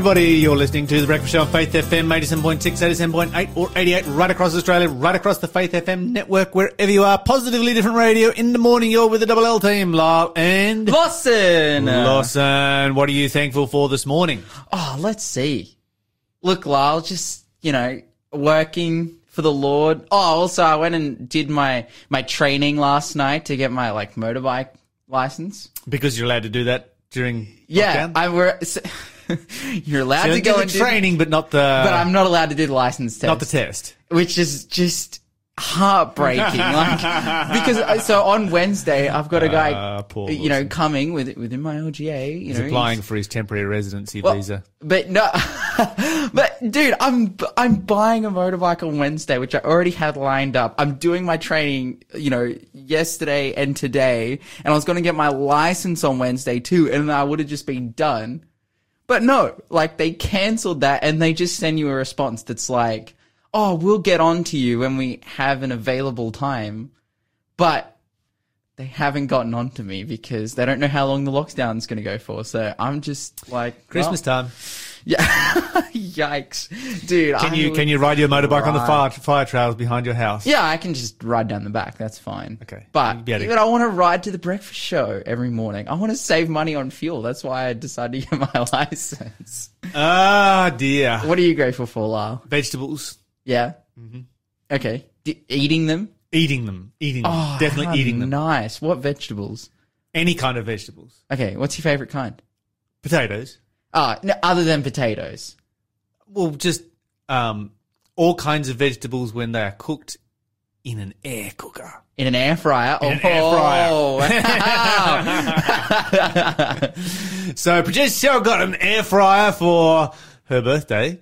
everybody. You're listening to The Breakfast Show on Faith FM, 87.6, 87.8, or 88, right across Australia, right across the Faith FM network, wherever you are. Positively different radio. In the morning, you're with the Double L team, Lyle and Lawson. Lawson. What are you thankful for this morning? Oh, let's see. Look, Lyle, just, you know, working for the Lord. Oh, also, I went and did my, my training last night to get my, like, motorbike license. Because you're allowed to do that during Yeah, lockdown? I were, you're allowed So to go do and the do, training, but not the but I'm not allowed to do the license test. not the test. which is just heartbreaking. like because uh, so on Wednesday I've got a guy, Ah, poor you know, coming with within my LGA. You He's know, applying for his temporary residency Well, visa. But no, but dude, I'm I'm buying a motorbike on Wednesday, which I already had lined up. I'm doing my training, you know, yesterday and today, and I was going to get my license on Wednesday too, and I would have just been done. But no, like they cancelled that, and they just send you a response that's like, "Oh, we'll get on to you when we have an available time," but they haven't gotten on to me because they don't know how long the lockdown's going to go for. So I'm just like Christmas time. Yeah. Yikes. Dude, Can I you can you ride your motorbike on the fire fire trails behind your house? Yeah, I can just ride down the back. That's fine. Okay. But, You'd be able to- but I want to ride to the breakfast show every morning. I want to save money on fuel. That's why I decided to get my license. Ah, dear. What are you grateful for, Lyle? Vegetables. Yeah? Mm-hmm. Okay. D- eating them? Eating them. Eating them. Oh, Definitely eating them. Nice. What vegetables? Any kind of vegetables. Okay. What's your favorite kind? Potatoes. Ah, no, other than potatoes. Well, just um, all kinds of vegetables when they are cooked in an air cooker. In an air fryer. In an oh, air wow. So, producer Cheryl got an air fryer for her birthday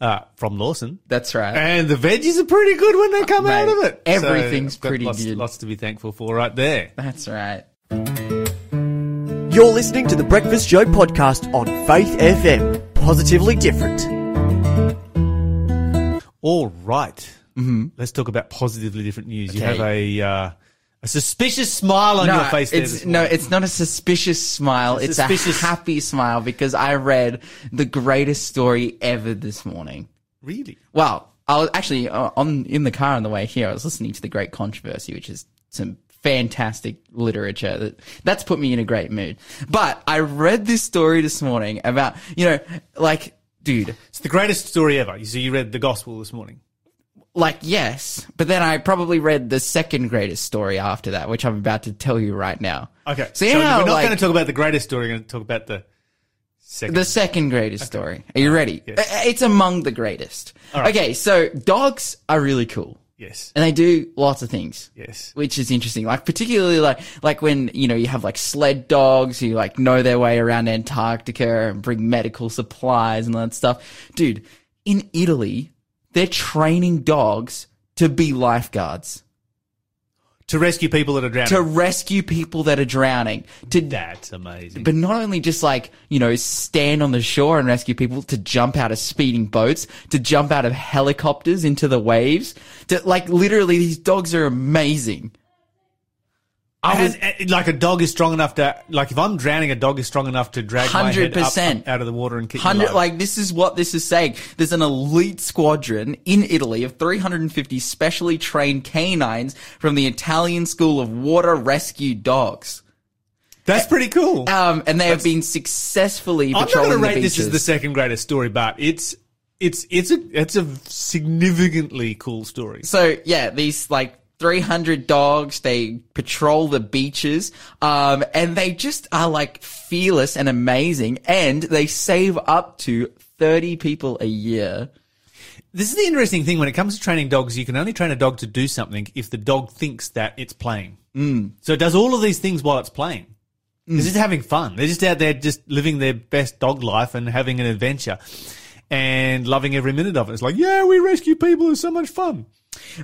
uh, from Lawson. That's right. And the veggies are pretty good when they come out Mate, of it. everything's got pretty lots, good. Lots to be thankful for right there. That's right. You're listening to the Breakfast Show podcast on Faith FM. Positively different. All right. Mm-hmm. Let's talk about positively different news. You Okay. have a uh, a suspicious smile on your face there. it's this no, morning. it's not a suspicious smile. A It's suspicious- a happy smile because I read the greatest story ever this morning. really. Well, I was actually uh, on in the car on the way here. I was listening to the Great Controversy, which is some fantastic literature. That that's put me in a great mood. But I read this story this morning about you know, like, dude, It's the greatest story ever. So you read the gospel this morning. like yes, but then I probably read the second greatest story after that, which I'm about to tell you right now. Okay. So, you know we're not like- going to talk about the greatest story. We're going to talk about the second. The second greatest story. Are you ready? Yes. Uh, It's among the greatest. right. Okay, so dogs are really cool. Yes. And they do lots of things. Yes. Which is interesting. Like particularly like like when, you know, you have like sled dogs who like know their way around Antarctica and bring medical supplies and all that stuff. Dude, in Italy, they're training dogs to be lifeguards. To rescue people that are drowning. To rescue people that are drowning. To That's amazing. but not only just like, you know, stand on the shore and rescue people, to jump out of speeding boats, to jump out of helicopters into the waves, to like literally these dogs are amazing. I was, And, like a dog is strong enough to, like if I'm drowning, a dog is strong enough to drag my head up, 100%. out of the water and kick me hundred, like this is what this is saying. There's an elite squadron in Italy of 350 specially trained canines from the Italian School of Water Rescue Dogs. That's pretty cool. Um, and they have been successfully I'm not going to rate this as the second greatest story, but it's it's it's a it's a significantly cool story. So yeah, these like 300 dogs, they patrol the beaches, um, and they just are like fearless and amazing, and they save up to 30 people a year. This is the interesting thing when it comes to training dogs. You can only train a dog to do something if the dog thinks that it's playing. Mm. So it does all of these things while it's playing. Because it's just having fun. They're just out there, just living their best dog life and having an adventure, and loving every minute of it. It's like, yeah, we rescue people. It's so much fun.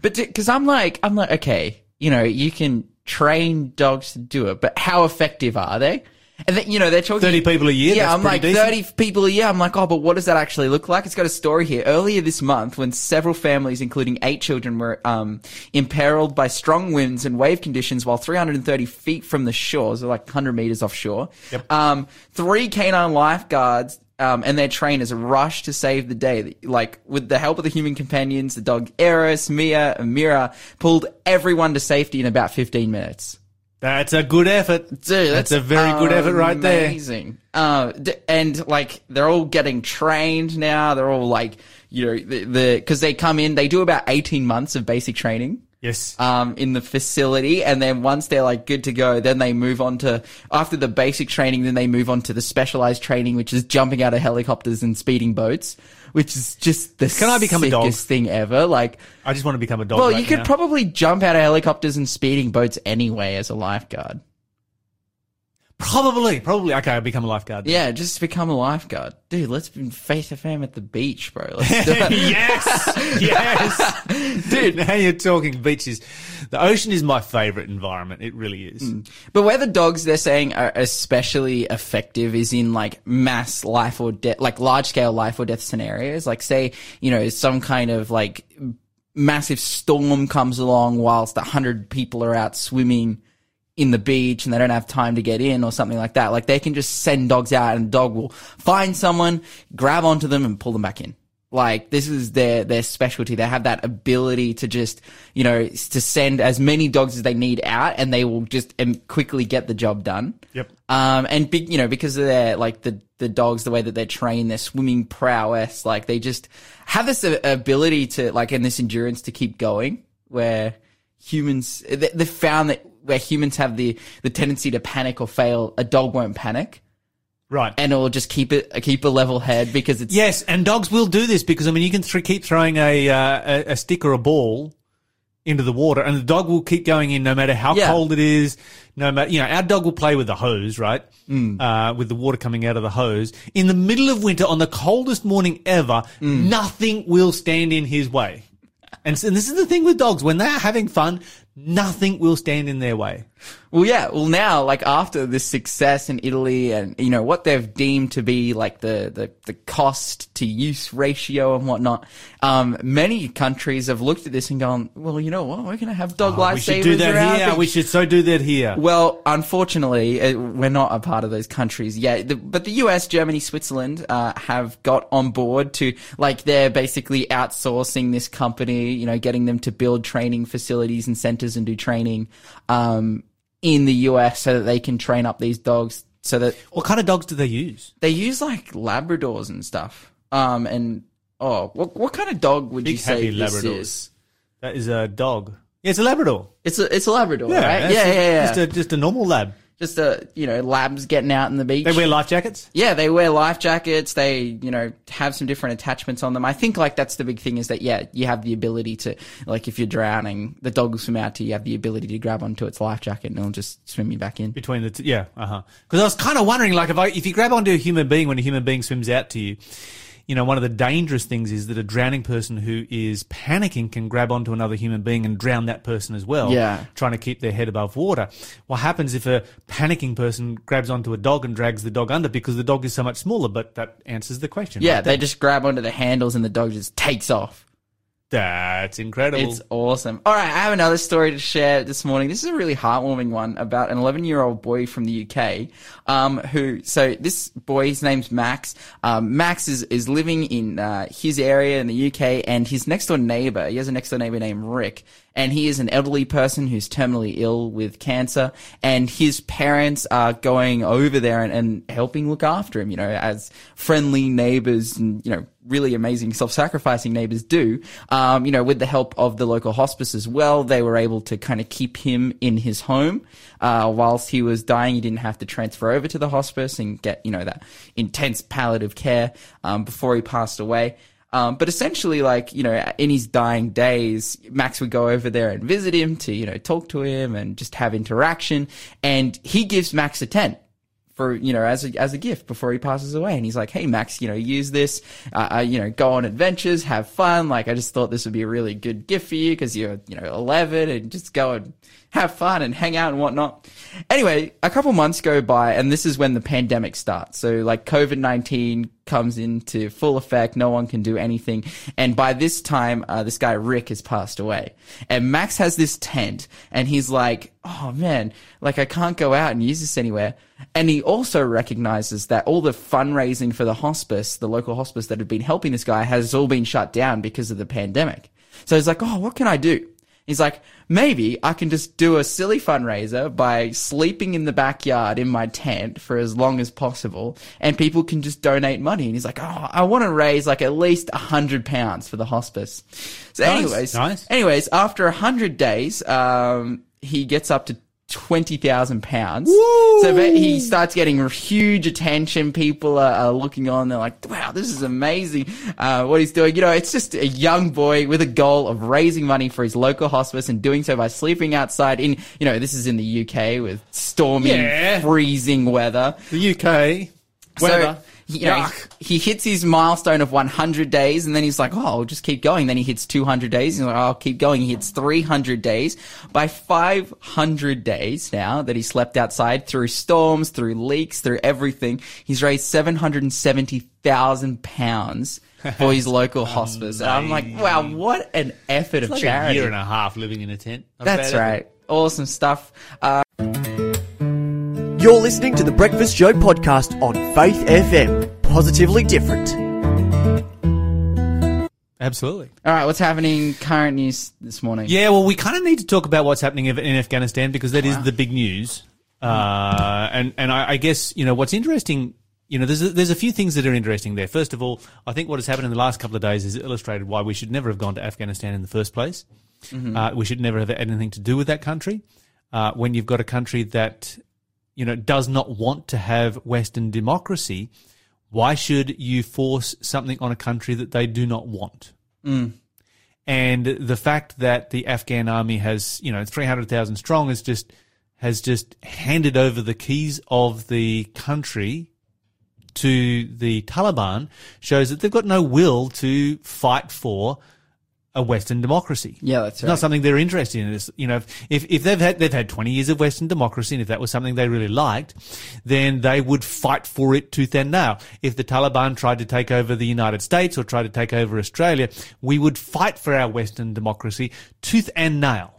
But because I'm like, I'm like, okay, you know, you can train dogs to do it, but how effective are they? And then, you know, they're talking 30 people a year, Yeah, I'm like decent. 30 people a year. I'm like, oh, but what does that actually look like? It's got a story here. Earlier this month, when several families, including eight children, were um, imperiled by strong winds and wave conditions while 330 feet from the shore, so like 100 meters offshore, um, three canine lifeguards um, and their trainers rush to save the day. Like with the help of the human companions, the dog Eros, Mia, and Mira pulled everyone to safety in about 15 minutes. That's a good effort. Dude, that's, a very good effort right there. Amazing. Uh, and like they're all getting trained now. They're all like, you know, the, the, cause they come in, they do about 18 months of basic training. Yes. Um, in the facility, and then once they're like good to go, then they move on to after the basic training, then they move on to the specialized training, which is jumping out of helicopters and speeding boats, which is just the Can I become a dog? sickest thing ever. Like, I just want to become a dog. well, right you could now. probably jump out of helicopters and speeding boats anyway as a lifeguard. Probably, probably. Okay, I'll become a lifeguard. Yeah, just become a lifeguard. Dude, let's be Faith FM at the beach, bro. Let's do it. yes, yes, dude. Now you're talking beaches. The ocean is my favorite environment. It really is. Mm. but where the dogs they're saying are especially effective is in like mass life or death, like large scale life or death scenarios. Like say, you know, some kind of like massive storm comes along whilst a hundred people are out swimming in the beach and they don't have time to get in or something like that. Like they can just send dogs out and the dog will find someone, grab onto them and pull them back in. Like this is their, their specialty. They have that ability to just, you know, to send as many dogs as they need out and they will just um, quickly get the job done. Yep. Um, and big, you know, because of their, like the, the dogs, the way that they're trained, their swimming prowess, like they just have this uh, ability to, like, and this endurance to keep going where humans, they, they found that where humans have the, the tendency to panic or fail, a dog won't panic Right. and it will just keep it, keep a level head because it's, Yes, and dogs will do this because I mean you can th- keep throwing a, uh, a a stick or a ball into the water, and the dog will keep going in no matter how Yeah. cold it is. No matter you know, our dog will play with the hose, right? Mm. Uh, with the water coming out of the hose in the middle of winter on the coldest morning ever. Mm. Nothing will stand in his way, and, so, and this is the thing with dogs when they're having fun. Nothing will stand in their way. Well, yeah. Well, now, like after this success in Italy, and you know what they've deemed to be like the the, the cost to use ratio and whatnot, um, many countries have looked at this and gone, "Well, you know what? We're going to have dog Oh, we should do that here. beach." We should so do that here. Well, unfortunately, uh, we're not a part of those countries yet. The, but the US, Germany, Switzerland uh, have got on board to, like, they're basically outsourcing this company, you know, getting them to build training facilities and centers and do training um, in the US so that they can train up these dogs. So that What kind of dogs do they use? they use like Labradors and stuff. Um, and oh, what what kind of dog would you Big, say happy this Labradors. is? That is a dog. Yeah, it's a Labrador. It's a it's a Labrador, right? Yeah, yeah, yeah. Just a, just a normal lab. Just a you know labs getting out in the beach. They wear life jackets. yeah, they wear life jackets. They, you know, have some different attachments on them. I think like that's the big thing is that yeah, you have the ability to like if you're drowning, the dog will swim out to you. You have the ability to grab onto its life jacket and it'll just swim you back in. between the two. Yeah, uh huh. Because I was kind of wondering, like, if I if you grab onto a human being when a human being swims out to you, you know, one of the dangerous things is that a drowning person who is panicking can grab onto another human being and drown that person as well. Yeah. trying to keep their head above water. What happens if a panicking person grabs onto a dog and drags the dog under because the dog is so much smaller? But that answers the question. Yeah, right they just grab onto the handles and the dog just takes off. That's incredible. It's awesome. All right, I have another story to share this morning. This is a really heartwarming one about an 11 year old boy from the UK, um, who, so this boy, his name's Max. Um, Max is, is living in, uh, his area in the UK and his next door neighbor, he has a next door neighbor named Rick. And he is an elderly person who's terminally ill with cancer and his parents are going over there and, and helping look after him, you know, as friendly neighbors and, you know, really amazing self-sacrificing neighbors do. Um, you know, with the help of the local hospice as well, they were able to kind of keep him in his home. Uh, whilst he was dying, he didn't have to transfer over to the hospice and get, you know, that intense palliative care, um, before he passed away. Um, but essentially, like, you know, in his dying days, Max would go over there and visit him to, you know, talk to him and just have interaction. And he gives Max a tent for you know as a as a gift before he passes away. And he's like hey max you know use this. Uh, uh, you know go on adventures have fun. Like i just thought this would be a really good gift for you because you're you know 11 and just go and have fun and hang out and whatnot. Anyway, a couple months go by and this is when the pandemic starts. So like COVID-19 comes into full effect. No one can do anything. And by this time, uh, this guy Rick has passed away and Max has this tent and he's like, Oh man, like I can't go out and use this anywhere. And he also recognizes that all the fundraising for the hospice, the local hospice that had been helping this guy has all been shut down because of the pandemic. So he's like, Oh, what can I do? He's like, maybe I can just do a silly fundraiser by sleeping in the backyard in my tent for as long as possible and people can just donate money. And he's like, oh, I want to raise like at least a hundred pounds for the hospice. So Nice, anyways, nice. anyways, after a hundred days, um, he gets up to twenty thousand pounds. So he starts getting huge attention. People are, are looking on. They're like, "Wow, this is amazing! Uh, what he's doing." You know, it's just a young boy with a goal of raising money for his local hospice and doing so by sleeping outside. In you know, this is in the UK with stormy, Yeah. freezing weather. The UK. Weather. So, you know, he, he hits his milestone of 100 days and then he's like, oh, I'll just keep going. Then he hits 200 days. He's like, oh, I'll keep going. He hits 300 days. By 500 days now that he slept outside through storms, through leaks, through everything, he's raised 770,000 pounds for his local hospice. And I'm like, wow, what an effort of Like charity. a year and a half living in a tent. Not That's right. Awesome stuff. Uh, You're listening to the Breakfast Show podcast on Faith FM. Positively different. Absolutely. all right. What's happening current news this morning? Yeah, well, we kind of need to talk about what's happening in in Afghanistan because that is the big news. Uh, and and I, I guess you know what's interesting. You know, there's a, there's a few things that are interesting there. First of all, I think what has happened in the last couple of days has illustrated why we should never have gone to Afghanistan in the first place. Uh, we should never have had anything to do with that country. Uh, when you've got a country that you know does not want to have Western democracy, why should you force something on a country that they do not want? Mm. and the fact that the Afghan army has, you know, 300,000 strong is just, has just handed over the keys of the country to the Taliban shows that they've got no will to fight for a Western democracy. Yeah, that's It's right. not something they're interested in. It's, you know, if, if, if they've had, they've had 20 years of Western democracy and if that was something they really liked, then they would fight for it tooth and nail. If the Taliban tried to take over the United States or tried to take over Australia, we would fight for our Western democracy tooth and nail.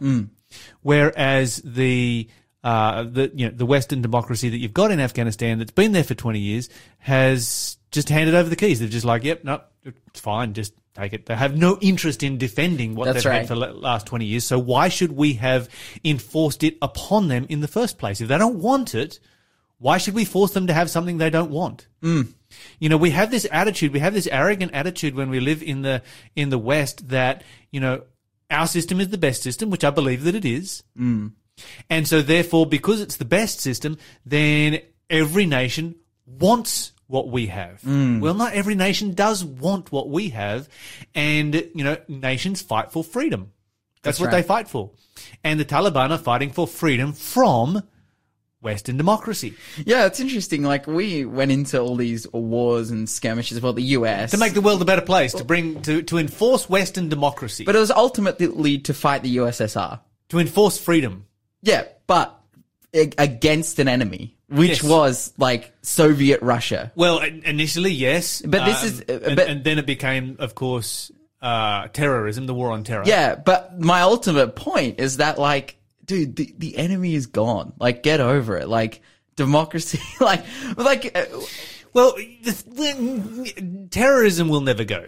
Whereas the, uh, the, you know, the Western democracy that you've got in Afghanistan that's been there for 20 years has just handed over the keys. They're just like, yep, no, it's fine. Just take it. They have no interest in defending what That's they've right. had for the last 20 years. So why should we have enforced it upon them in the first place? If they don't want it, why should we force them to have something they don't want? Mm. You know, we have this attitude, we have this arrogant attitude when we live in the, in the West that, you know, our system is the best system, which I believe that it is. And so therefore, because it's the best system, then every nation wants what we have. Mm. Well, not every nation does want what we have. And, you know, nations fight for freedom. That's, That's what right. they fight for. And the Taliban are fighting for freedom from Western democracy. Yeah, it's interesting. Like we went into all these wars and skirmishes about the US To make the world a better place, to bring, to, to enforce Western democracy, but it was ultimately to fight the USSR. to enforce freedom. Yeah, but against an enemy, which Yes. was like Soviet Russia. Well, initially, yes. But this is- uh, and, but- and then it became, of course, uh, terrorism, the war on terror. Yeah, but my ultimate point is that like, dude, the, the enemy is gone. Like, get over it. Like, democracy, like, like, uh, Well, the, terrorism will never go.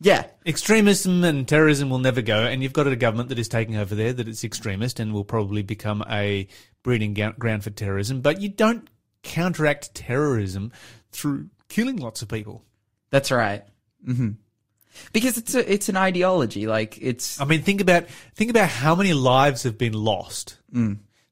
Yeah, Extremism and terrorism will never go, and you've got a government that is taking over there that it's extremist and will probably become a breeding ground for terrorism. But you don't counteract terrorism through killing lots of people. that's right. hmm Because it's a, it's an ideology. Like, it's, I mean, think about think about how many lives have been lost.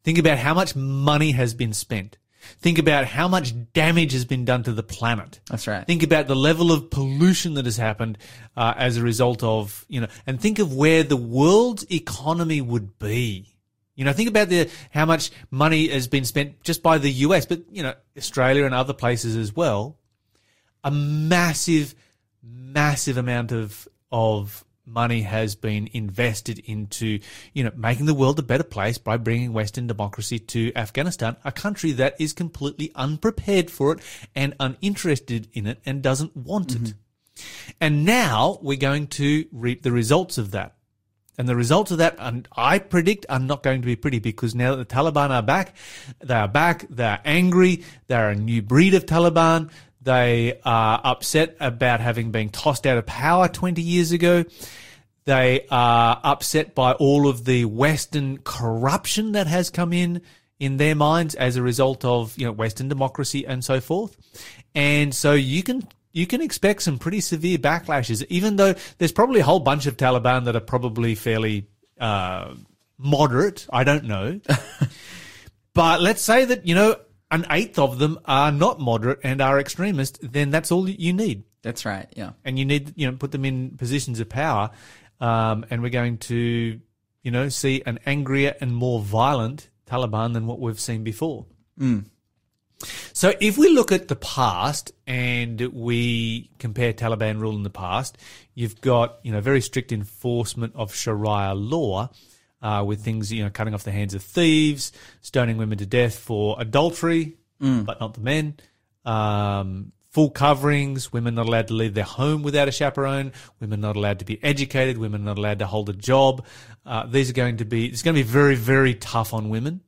Think about how much money has been spent. Think about how much damage has been done to the planet. That's right. Think about the level of pollution that has happened uh, as a result of you know, and think of where the world's economy would be. You know, think about the how much money has been spent just by the US, but you know, Australia and other places as well. A massive, massive amount of of money has been invested into, you know, making the world a better place by bringing Western democracy to Afghanistan, a country that is completely unprepared for it and uninterested in it and doesn't want it. Mm-hmm. And now we're going to reap the results of that. And the results of that, and I predict, are not going to be pretty because now that the Taliban are back, they are back, they're angry, they're a new breed of Taliban, they are upset about having been tossed out of power 20 years ago. They are upset by all of the Western corruption that has come in in their minds as a result of you know Western democracy and so forth. And so you can you can expect some pretty severe backlashes, even though there's probably a whole bunch of Taliban that are probably fairly uh, moderate. I don't know. but let's say that, you know, an eighth of them are not moderate and are extremist, then that's all you need. That's right. Yeah. And you need, you know, put them in positions of power. Um, and we're going to, you know, see an angrier and more violent Taliban than what we've seen before. So if we look at the past and we compare Taliban rule in the past, you've got you know very strict enforcement of Sharia law. Uh, with things, you know, cutting off the hands of thieves, stoning women to death for adultery, but not the men. Um, full coverings, women not allowed to leave their home without a chaperone, women not allowed to be educated, women not allowed to hold a job. Uh, these are going to be, it's going to be very, very tough on women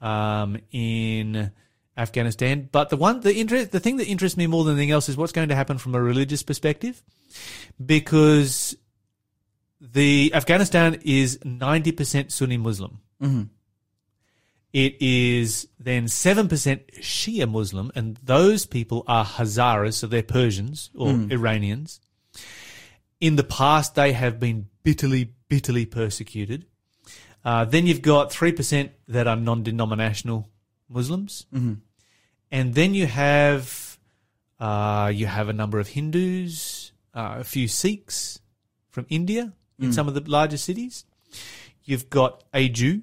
um, in Afghanistan. But the one, the interest, the thing that interests me more than anything else is what's going to happen from a religious perspective, because the Afghanistan is ninety percent Sunni Muslim. It is then seven percent Shia Muslim, and those people are Hazaras, so they're Persians or Iranians. In the past, they have been bitterly, bitterly persecuted. Uh, then you've got 3% that are non denominational Muslims. And then you have uh, you have a number of Hindus, uh, a few Sikhs from India in some of the larger cities. You've got a Jew,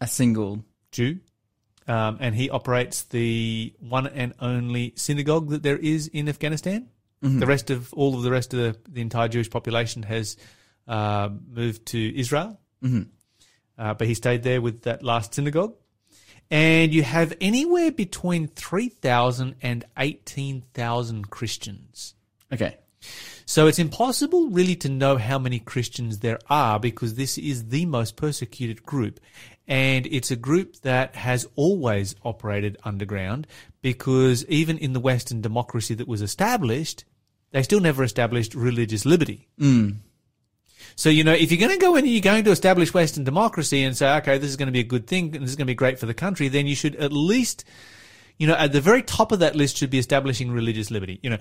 A single. Jew, um, and he operates the one and only synagogue that there is in Afghanistan. The rest of all of the rest of the, the entire Jewish population has uh, moved to Israel, uh, but he stayed there with that last synagogue. And you have anywhere between 3,000 and 18,000 Christians. Okay. So it's impossible really to know how many Christians there are because this is the most persecuted group. And it's a group that has always operated underground because even in the Western democracy that was established, they still never established religious liberty. Hmm. So, you know, if you're going to go in and you're going to establish Western democracy and say, okay, this is going to be a good thing and this is going to be great for the country, then you should at least, you know, at the very top of that list should be establishing religious liberty. You know,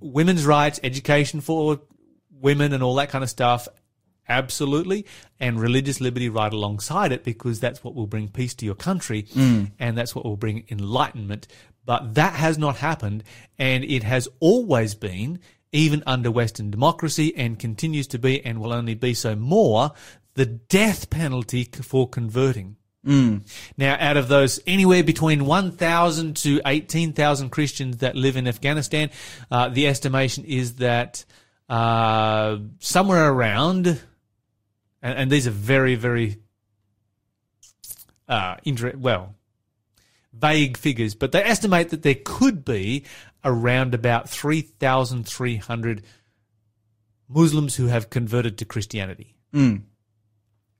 women's rights, education for women and all that kind of stuff. Absolutely. And religious liberty right alongside it because that's what will bring peace to your country mm. and that's what will bring enlightenment. But that has not happened and it has always been, even under Western democracy and continues to be and will only be so more, the death penalty for converting. Now, out of those anywhere between 1,000 to 18,000 Christians that live in Afghanistan, uh, the estimation is that uh, somewhere around, and, and these are very, very, uh, inter- well, vague figures, but they estimate that there could be around about 3,300 Muslims who have converted to Christianity.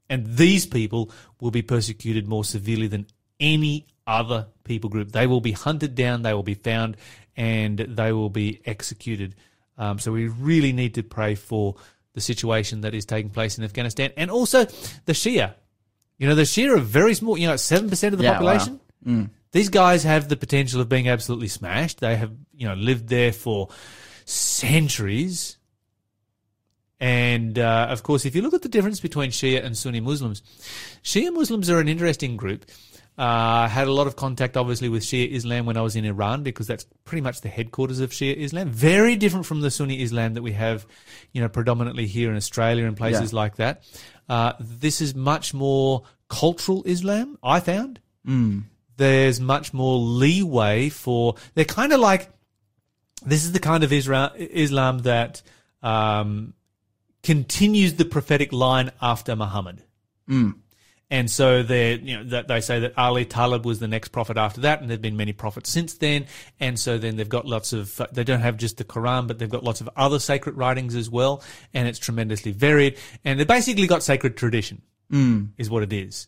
And these people will be persecuted more severely than any other people group. They will be hunted down, they will be found, and they will be executed. Um, so we really need to pray for the situation that is taking place in Afghanistan. And also the Shia. You know, the Shia are very small, you know, 7% of the Yeah, wow. population. These guys have the potential of being absolutely smashed. They have, you know, lived there for centuries. And uh, of course, if you look at the difference between Shia and Sunni Muslims, Shia Muslims are an interesting group. Uh, had a lot of contact, obviously, with Shia Islam when I was in Iran because that's pretty much the headquarters of Shia Islam. Very different from the Sunni Islam that we have, you know, predominantly here in Australia and places Yeah. like that. Uh, this is much more cultural Islam. I found there's much more leeway for. They're kind of like this is the kind of Isra- Islam that um, continues the prophetic line after Muhammad. Hmm. And so they, you know, they say that Ali Talib was the next prophet after that, and there've been many prophets since then. And so then they've got lots of, they don't have just the Quran, but they've got lots of other sacred writings as well, and it's tremendously varied. And they've basically got sacred tradition, hmm. is what it is.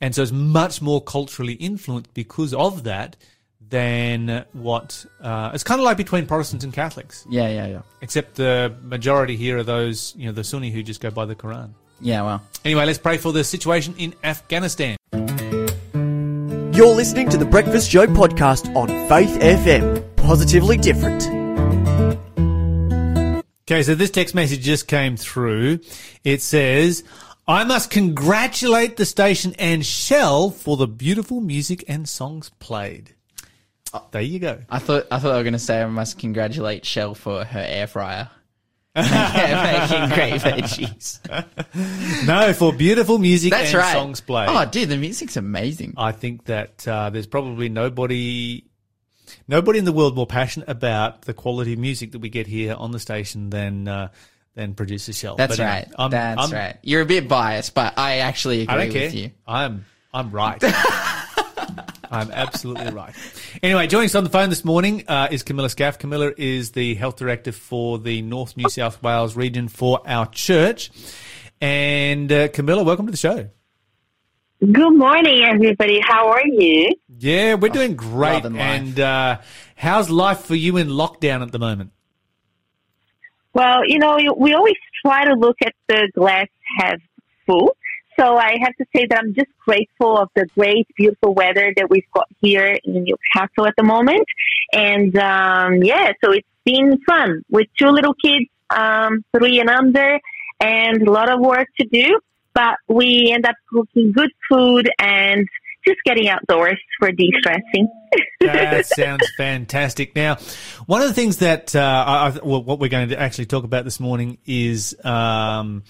And so it's much more culturally influenced because of that than what, uh, it's kind of like between Protestants and Catholics, Yeah, yeah, yeah. except the majority here are those, you know, the Sunni who just go by the Quran. Yeah, well. Anyway, let's pray for the situation in Afghanistan. You're listening to the Breakfast Show podcast on Faith FM. Positively different. Okay, so this text message just came through. It says, I must congratulate the station and Shell for the beautiful music and songs played. There you go. I thought I thought I were going to say I must congratulate Shell for her air fryer. making great veggies. No, for beautiful music That's and right. songs played. Oh, dude, the music's amazing. I think that uh, there's probably nobody, nobody in the world more passionate about the quality of music that we get here on the station than uh, than producer Shell. That's But anyway, right. I'm- That's I'm- right. You're a bit biased, but I actually agree I don't care. with you. I'm I'm right. I'm absolutely right. Anyway, joining us on the phone this morning uh, is Camilla Scaff. Camilla is the health director for the North New South Wales region for our church. And uh, Camilla, welcome to the show. Good morning, everybody. How are you? Yeah, we're doing great. loving. And uh, how's life for you in lockdown at the moment? Well, you know, we always try to look at the glass half full. So I have to say that I'm just grateful of the great, beautiful weather that we've got here in Newcastle at the moment. And um, yeah, so it's been fun with two little kids, um, three and under, and a lot of work to do. But we end up cooking good food and just getting outdoors for de-stressing. That sounds fantastic. Now, one of the things that uh, I, what we're going to actually talk about this morning is um,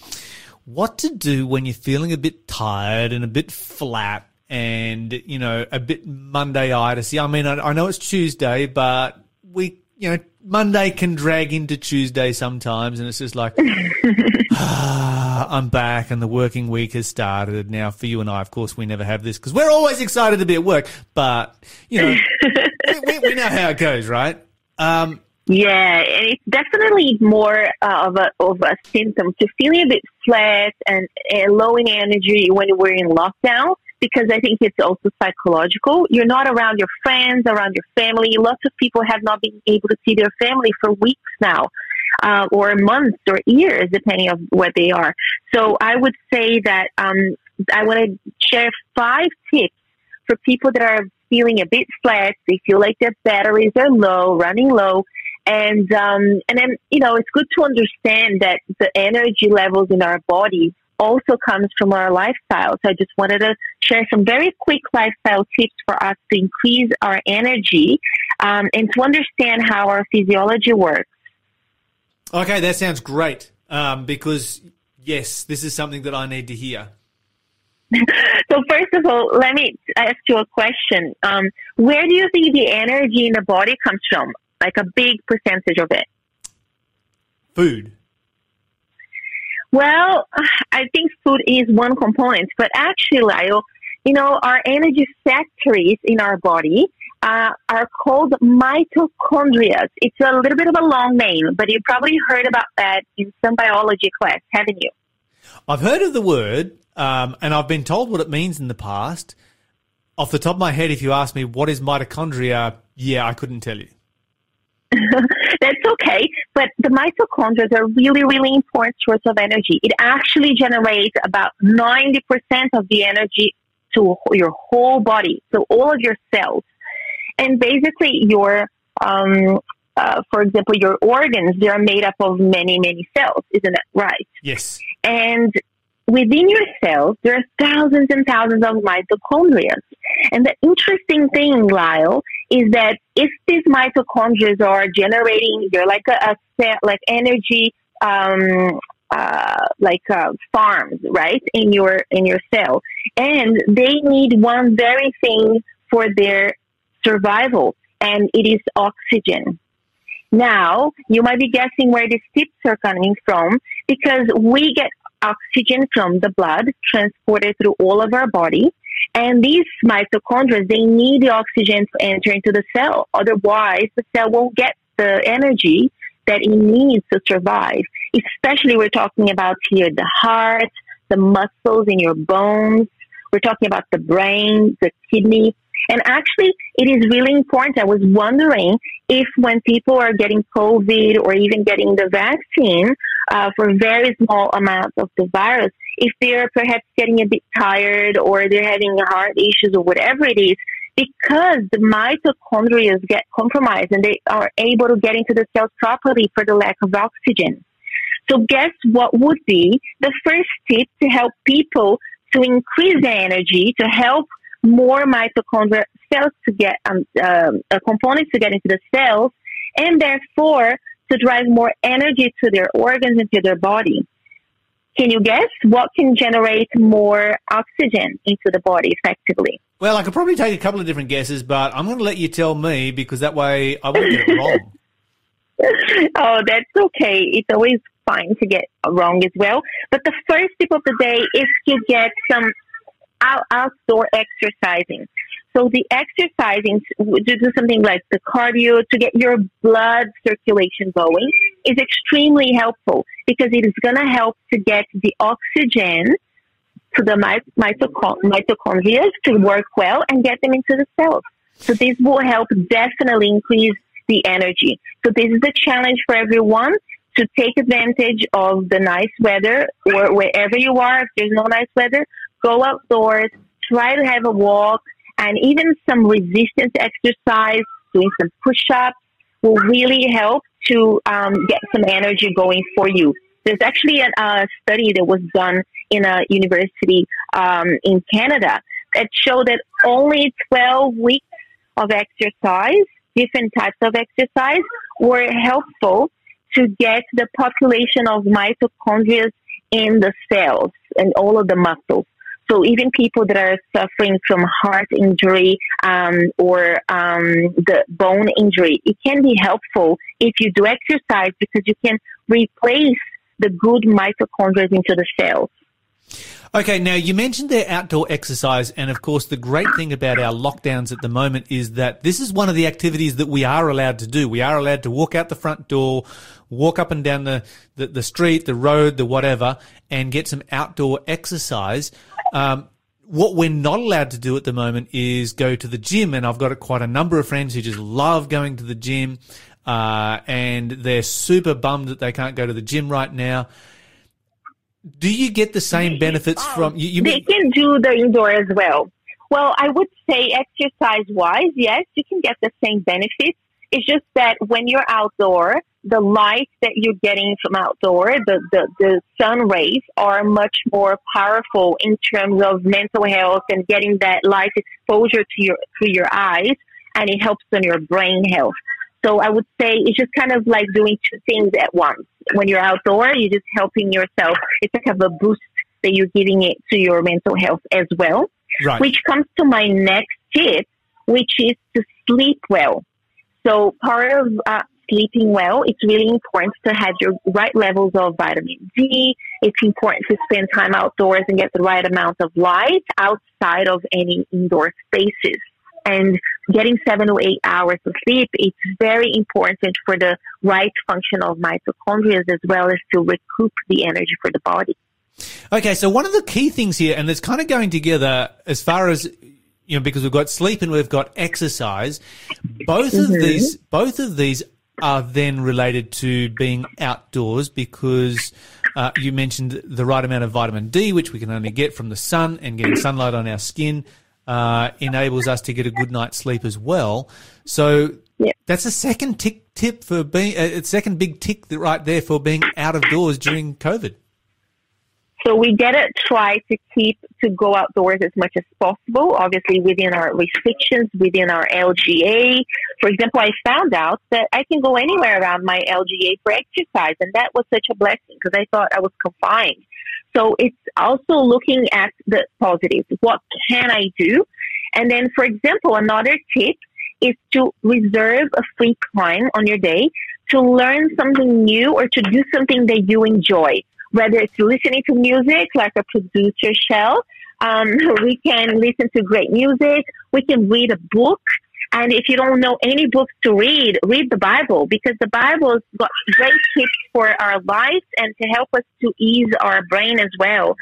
what to do when you're feeling a bit tired and a bit flat and you know a bit Monday-itis. I mean, I, I know it's Tuesday, but we you know Monday can drag into Tuesday sometimes, and it's just like. Ah, I'm back and the working week has started. Now, for you and I, of course, we never have this because we're always excited to be at work. But, you know, we, we, we know how it goes, right? Um, Yeah, and it's definitely more uh, of a of a symptom to feeling a bit flat and low in energy when we're in lockdown. Because I think it's also psychological. You're not around your friends, around your family. Lots of people have not been able to see their family for weeks now, uh, or months or years, depending on where they are. So I would say that um, I want to share five tips for people that are feeling a bit flat. They feel like their batteries are low, running low. And um, and then you know it's good to understand that the energy levels in our body also comes from our lifestyle. So I just wanted to share some very quick lifestyle tips for us to increase our energy um, and to understand how our physiology works. okay, that sounds great um, because, yes, this is something that I need to hear. So first of all, let me ask you a question. Um, where do you think the energy in the body comes from? Like a big percentage of it? Food. Well, I think food is one component, but actually, Lyle, you know, our energy factories in our body uh, are called mitochondria. It's a little bit of a long name, but you probably heard about that in some biology class, haven't you? I've heard of the word um, and I've been told what it means in the past. Off the top of my head, if you ask me what is mitochondria, yeah, I couldn't tell you. That's okay, but the mitochondria are really, really important source of energy. It actually generates about 90% of the energy to your whole body, so all of your cells. And basically, your, um, uh, for example, your organs, they are made up of many, many cells, isn't that right? Yes. And within your cells, there are thousands and thousands of mitochondria. And the interesting thing, Lyle, is that if these mitochondria are generating, they're like a, a like energy, um, uh, like uh, farms, right, in your in your cell, and they need one very thing for their survival, and it is oxygen. Now, you might be guessing where these tips are coming from because we get oxygen from the blood transported through all of our body. And these mitochondria, they need the oxygen to enter into the cell. Otherwise, the cell won't get the energy that it needs to survive. Especially we're talking about here the heart, the muscles in your bones. We're talking about the brain, the kidney. And actually, it is really important. I was wondering if when people are getting COVID or even getting the vaccine uh, for very small amounts of the virus, if they're perhaps getting a bit tired or they're having heart issues or whatever it is, because the mitochondria get compromised and they are able to get into the cells properly for the lack of oxygen. So guess what would be the first tip to help people to increase their energy, to help more mitochondria cells to get um, um, uh, components to get into the cells, and therefore to drive more energy to their organs and to their body. Can you guess what can generate more oxygen into the body effectively? Well, I could probably take a couple of different guesses, but I'm going to let you tell me because that way I won't get it wrong. oh, that's okay. It's always fine to get wrong as well. But the first tip of the day is to get some out- outdoor exercising. So the exercising to do something like the cardio to get your blood circulation going is extremely helpful because it is going to help to get the oxygen to the mitochondria to work well and get them into the cells. So this will help definitely increase the energy. So this is a challenge for everyone to take advantage of the nice weather or wherever you are. If there's no nice weather, go outdoors, try to have a walk, and even some resistance exercise, doing some push-ups will really help to um, get some energy going for you. There's actually a, a study that was done in a university um, in Canada that showed that only 12 weeks of exercise, different types of exercise, were helpful to get the population of mitochondria in the cells and all of the muscles. So even people that are suffering from heart injury um, or um, the bone injury, it can be helpful if you do exercise because you can replace the good mitochondria into the cells. Okay, now you mentioned their outdoor exercise, and of course, the great thing about our lockdowns at the moment is that this is one of the activities that we are allowed to do. We are allowed to walk out the front door, walk up and down the, the, the street, the road, the whatever, and get some outdoor exercise. Um, what we're not allowed to do at the moment is go to the gym, and I've got quite a number of friends who just love going to the gym, uh, and they're super bummed that they can't go to the gym right now. Do you get the same benefits from you? you they mean, can do the indoor as well. Well, I would say exercise wise, yes, you can get the same benefits. It's just that when you're outdoor, the light that you're getting from outdoor, the, the, the sun rays are much more powerful in terms of mental health and getting that light exposure to your, through your eyes and it helps on your brain health. So I would say it's just kind of like doing two things at once. When you're outdoor, you're just helping yourself. It's like a boost that you're giving it to your mental health as well. Right. Which comes to my next tip, which is to sleep well. So part of uh, sleeping well, it's really important to have your right levels of vitamin D. It's important to spend time outdoors and get the right amount of light outside of any indoor spaces and getting seven or eight hours of sleep, it's very important for the right function of mitochondria as well as to recoup the energy for the body. Okay, so one of the key things here, and it's kind of going together as far as you know, because we've got sleep and we've got exercise. Both mm-hmm. of these, both of these are then related to being outdoors because uh, you mentioned the right amount of vitamin D, which we can only get from the sun and getting sunlight on our skin uh, enables us to get a good night's sleep as well. So yep. that's a second tick tip for being a uh, second big tick right there for being out of doors during COVID. So we gotta try to keep to go outdoors as much as possible, obviously within our restrictions, within our LGA. For example, I found out that I can go anywhere around my LGA for exercise, and that was such a blessing because I thought I was confined. So it's also looking at the positives. What can I do? And then, for example, another tip is to reserve a free time on your day to learn something new or to do something that you enjoy. Whether it's listening to music like a producer shell. Um, we can listen to great music. We can read a book. And if you don't know any books to read, read the Bible because the Bible's got great tips for our lives and to help us to ease our brain as well.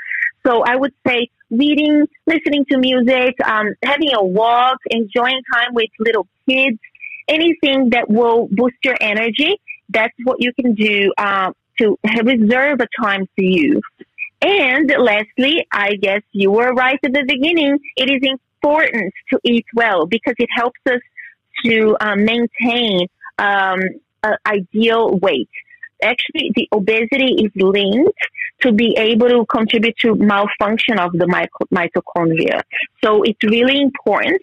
So I would say reading, listening to music, um, having a walk, enjoying time with little kids, anything that will boost your energy. That's what you can do uh, to reserve a time for you. And lastly, I guess you were right at the beginning. It is important to eat well because it helps us to um, maintain um, ideal weight. Actually, the obesity is linked to be able to contribute to malfunction of the mitochondria. So it's really important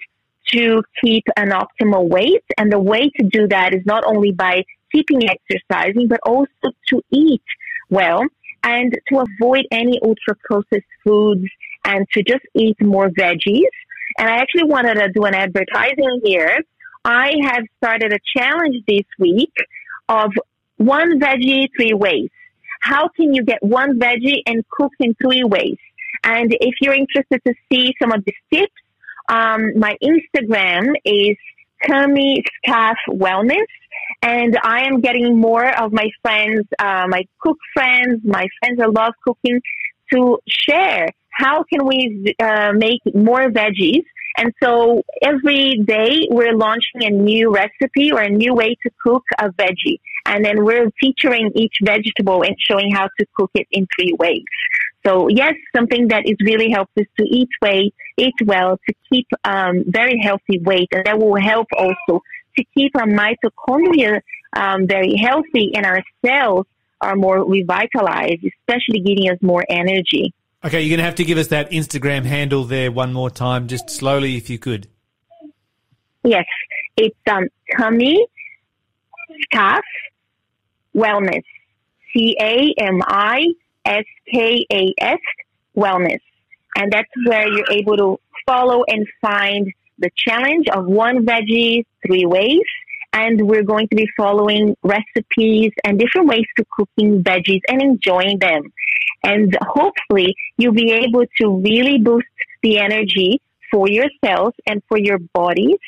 to keep an optimal weight. And the way to do that is not only by keeping exercising, but also to eat well and to avoid any ultra processed foods and to just eat more veggies. And I actually wanted to do an advertising here. I have started a challenge this week of one veggie, three ways. How can you get one veggie and cook in three ways? And if you're interested to see some of these tips, um, my Instagram is Cami Scaff Wellness. And I am getting more of my friends, uh, my cook friends, my friends that love cooking to share how can we uh, make more veggies and so every day we're launching a new recipe or a new way to cook a veggie. And then we're featuring each vegetable and showing how to cook it in three ways. So yes, something that is really helps us to eat way, eat well, to keep um, very healthy weight, and that will help also to keep our mitochondria um, very healthy and our cells are more revitalized, especially giving us more energy. Okay, you're going to have to give us that Instagram handle there one more time, just slowly if you could. Yes, it's um, Cami Scaff Wellness. C A M I S K A S Wellness. And that's where you're able to follow and find the challenge of one veggie, three ways. And we're going to be following recipes and different ways to cooking veggies and enjoying them. And hopefully you'll be able to really boost the energy for yourselves and for your bodies.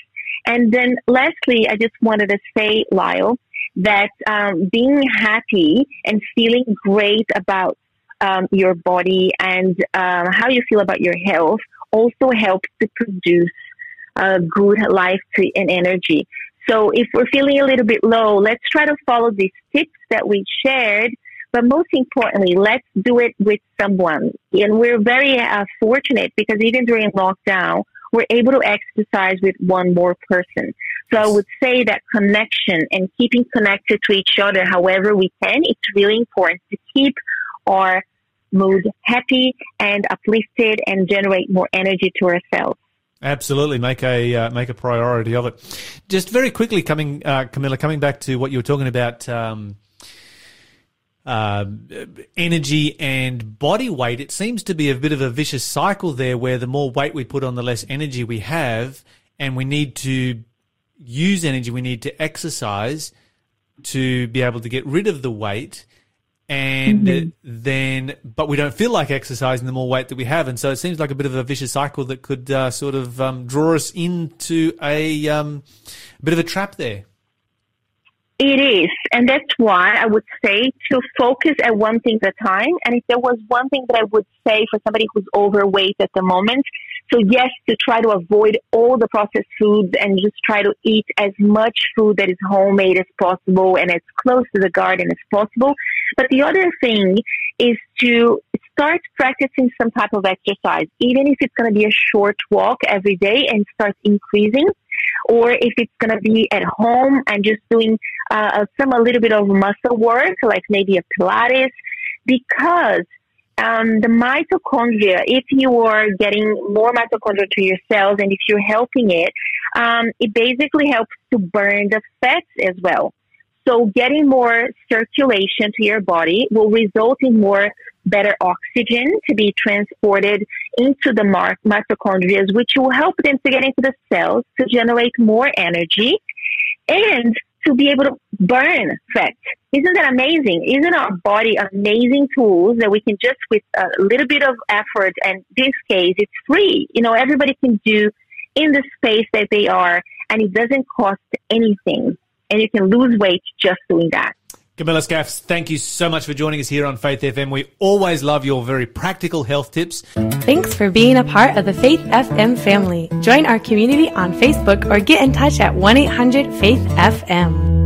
And then lastly, I just wanted to say, Lyle, that um, being happy and feeling great about um, your body and uh, how you feel about your health also helps to produce a good life and energy. So if we're feeling a little bit low, let's try to follow these tips that we shared but most importantly, let's do it with someone. And we're very uh, fortunate because even during lockdown, we're able to exercise with one more person. So I would say that connection and keeping connected to each other however we can, it's really important to keep our mood happy and uplifted and generate more energy to ourselves. Absolutely, make a uh, make a priority of it. Just very quickly, coming uh, Camilla, coming back to what you were talking about um, uh, energy and body weight, it seems to be a bit of a vicious cycle there where the more weight we put on, the less energy we have. And we need to use energy, we need to exercise to be able to get rid of the weight. And mm-hmm. then, but we don't feel like exercising the more weight that we have. And so it seems like a bit of a vicious cycle that could uh, sort of um, draw us into a, um, a bit of a trap there. It is. And that's why I would say to focus at one thing at a time. And if there was one thing that I would say for somebody who's overweight at the moment, so yes, to try to avoid all the processed foods and just try to eat as much food that is homemade as possible and as close to the garden as possible. But the other thing is to start practicing some type of exercise, even if it's going to be a short walk every day and start increasing or if it's going to be at home and just doing uh, some a little bit of muscle work, like maybe a Pilates, because um, the mitochondria, if you are getting more mitochondria to your cells and if you're helping it, um, it basically helps to burn the fats as well. So getting more circulation to your body will result in more better oxygen to be transported into the mitochondria, which will help them to get into the cells to generate more energy and to be able to burn fat Isn't that amazing? Isn't our body amazing tools that we can just with a little bit of effort and this case it's free. You know, everybody can do in the space that they are and it doesn't cost anything. And you can lose weight just doing that. Camilla Scaffs, thank you so much for joining us here on Faith FM. We always love your very practical health tips. Thanks for being a part of the Faith FM family. Join our community on Facebook or get in touch at 1 800 Faith FM.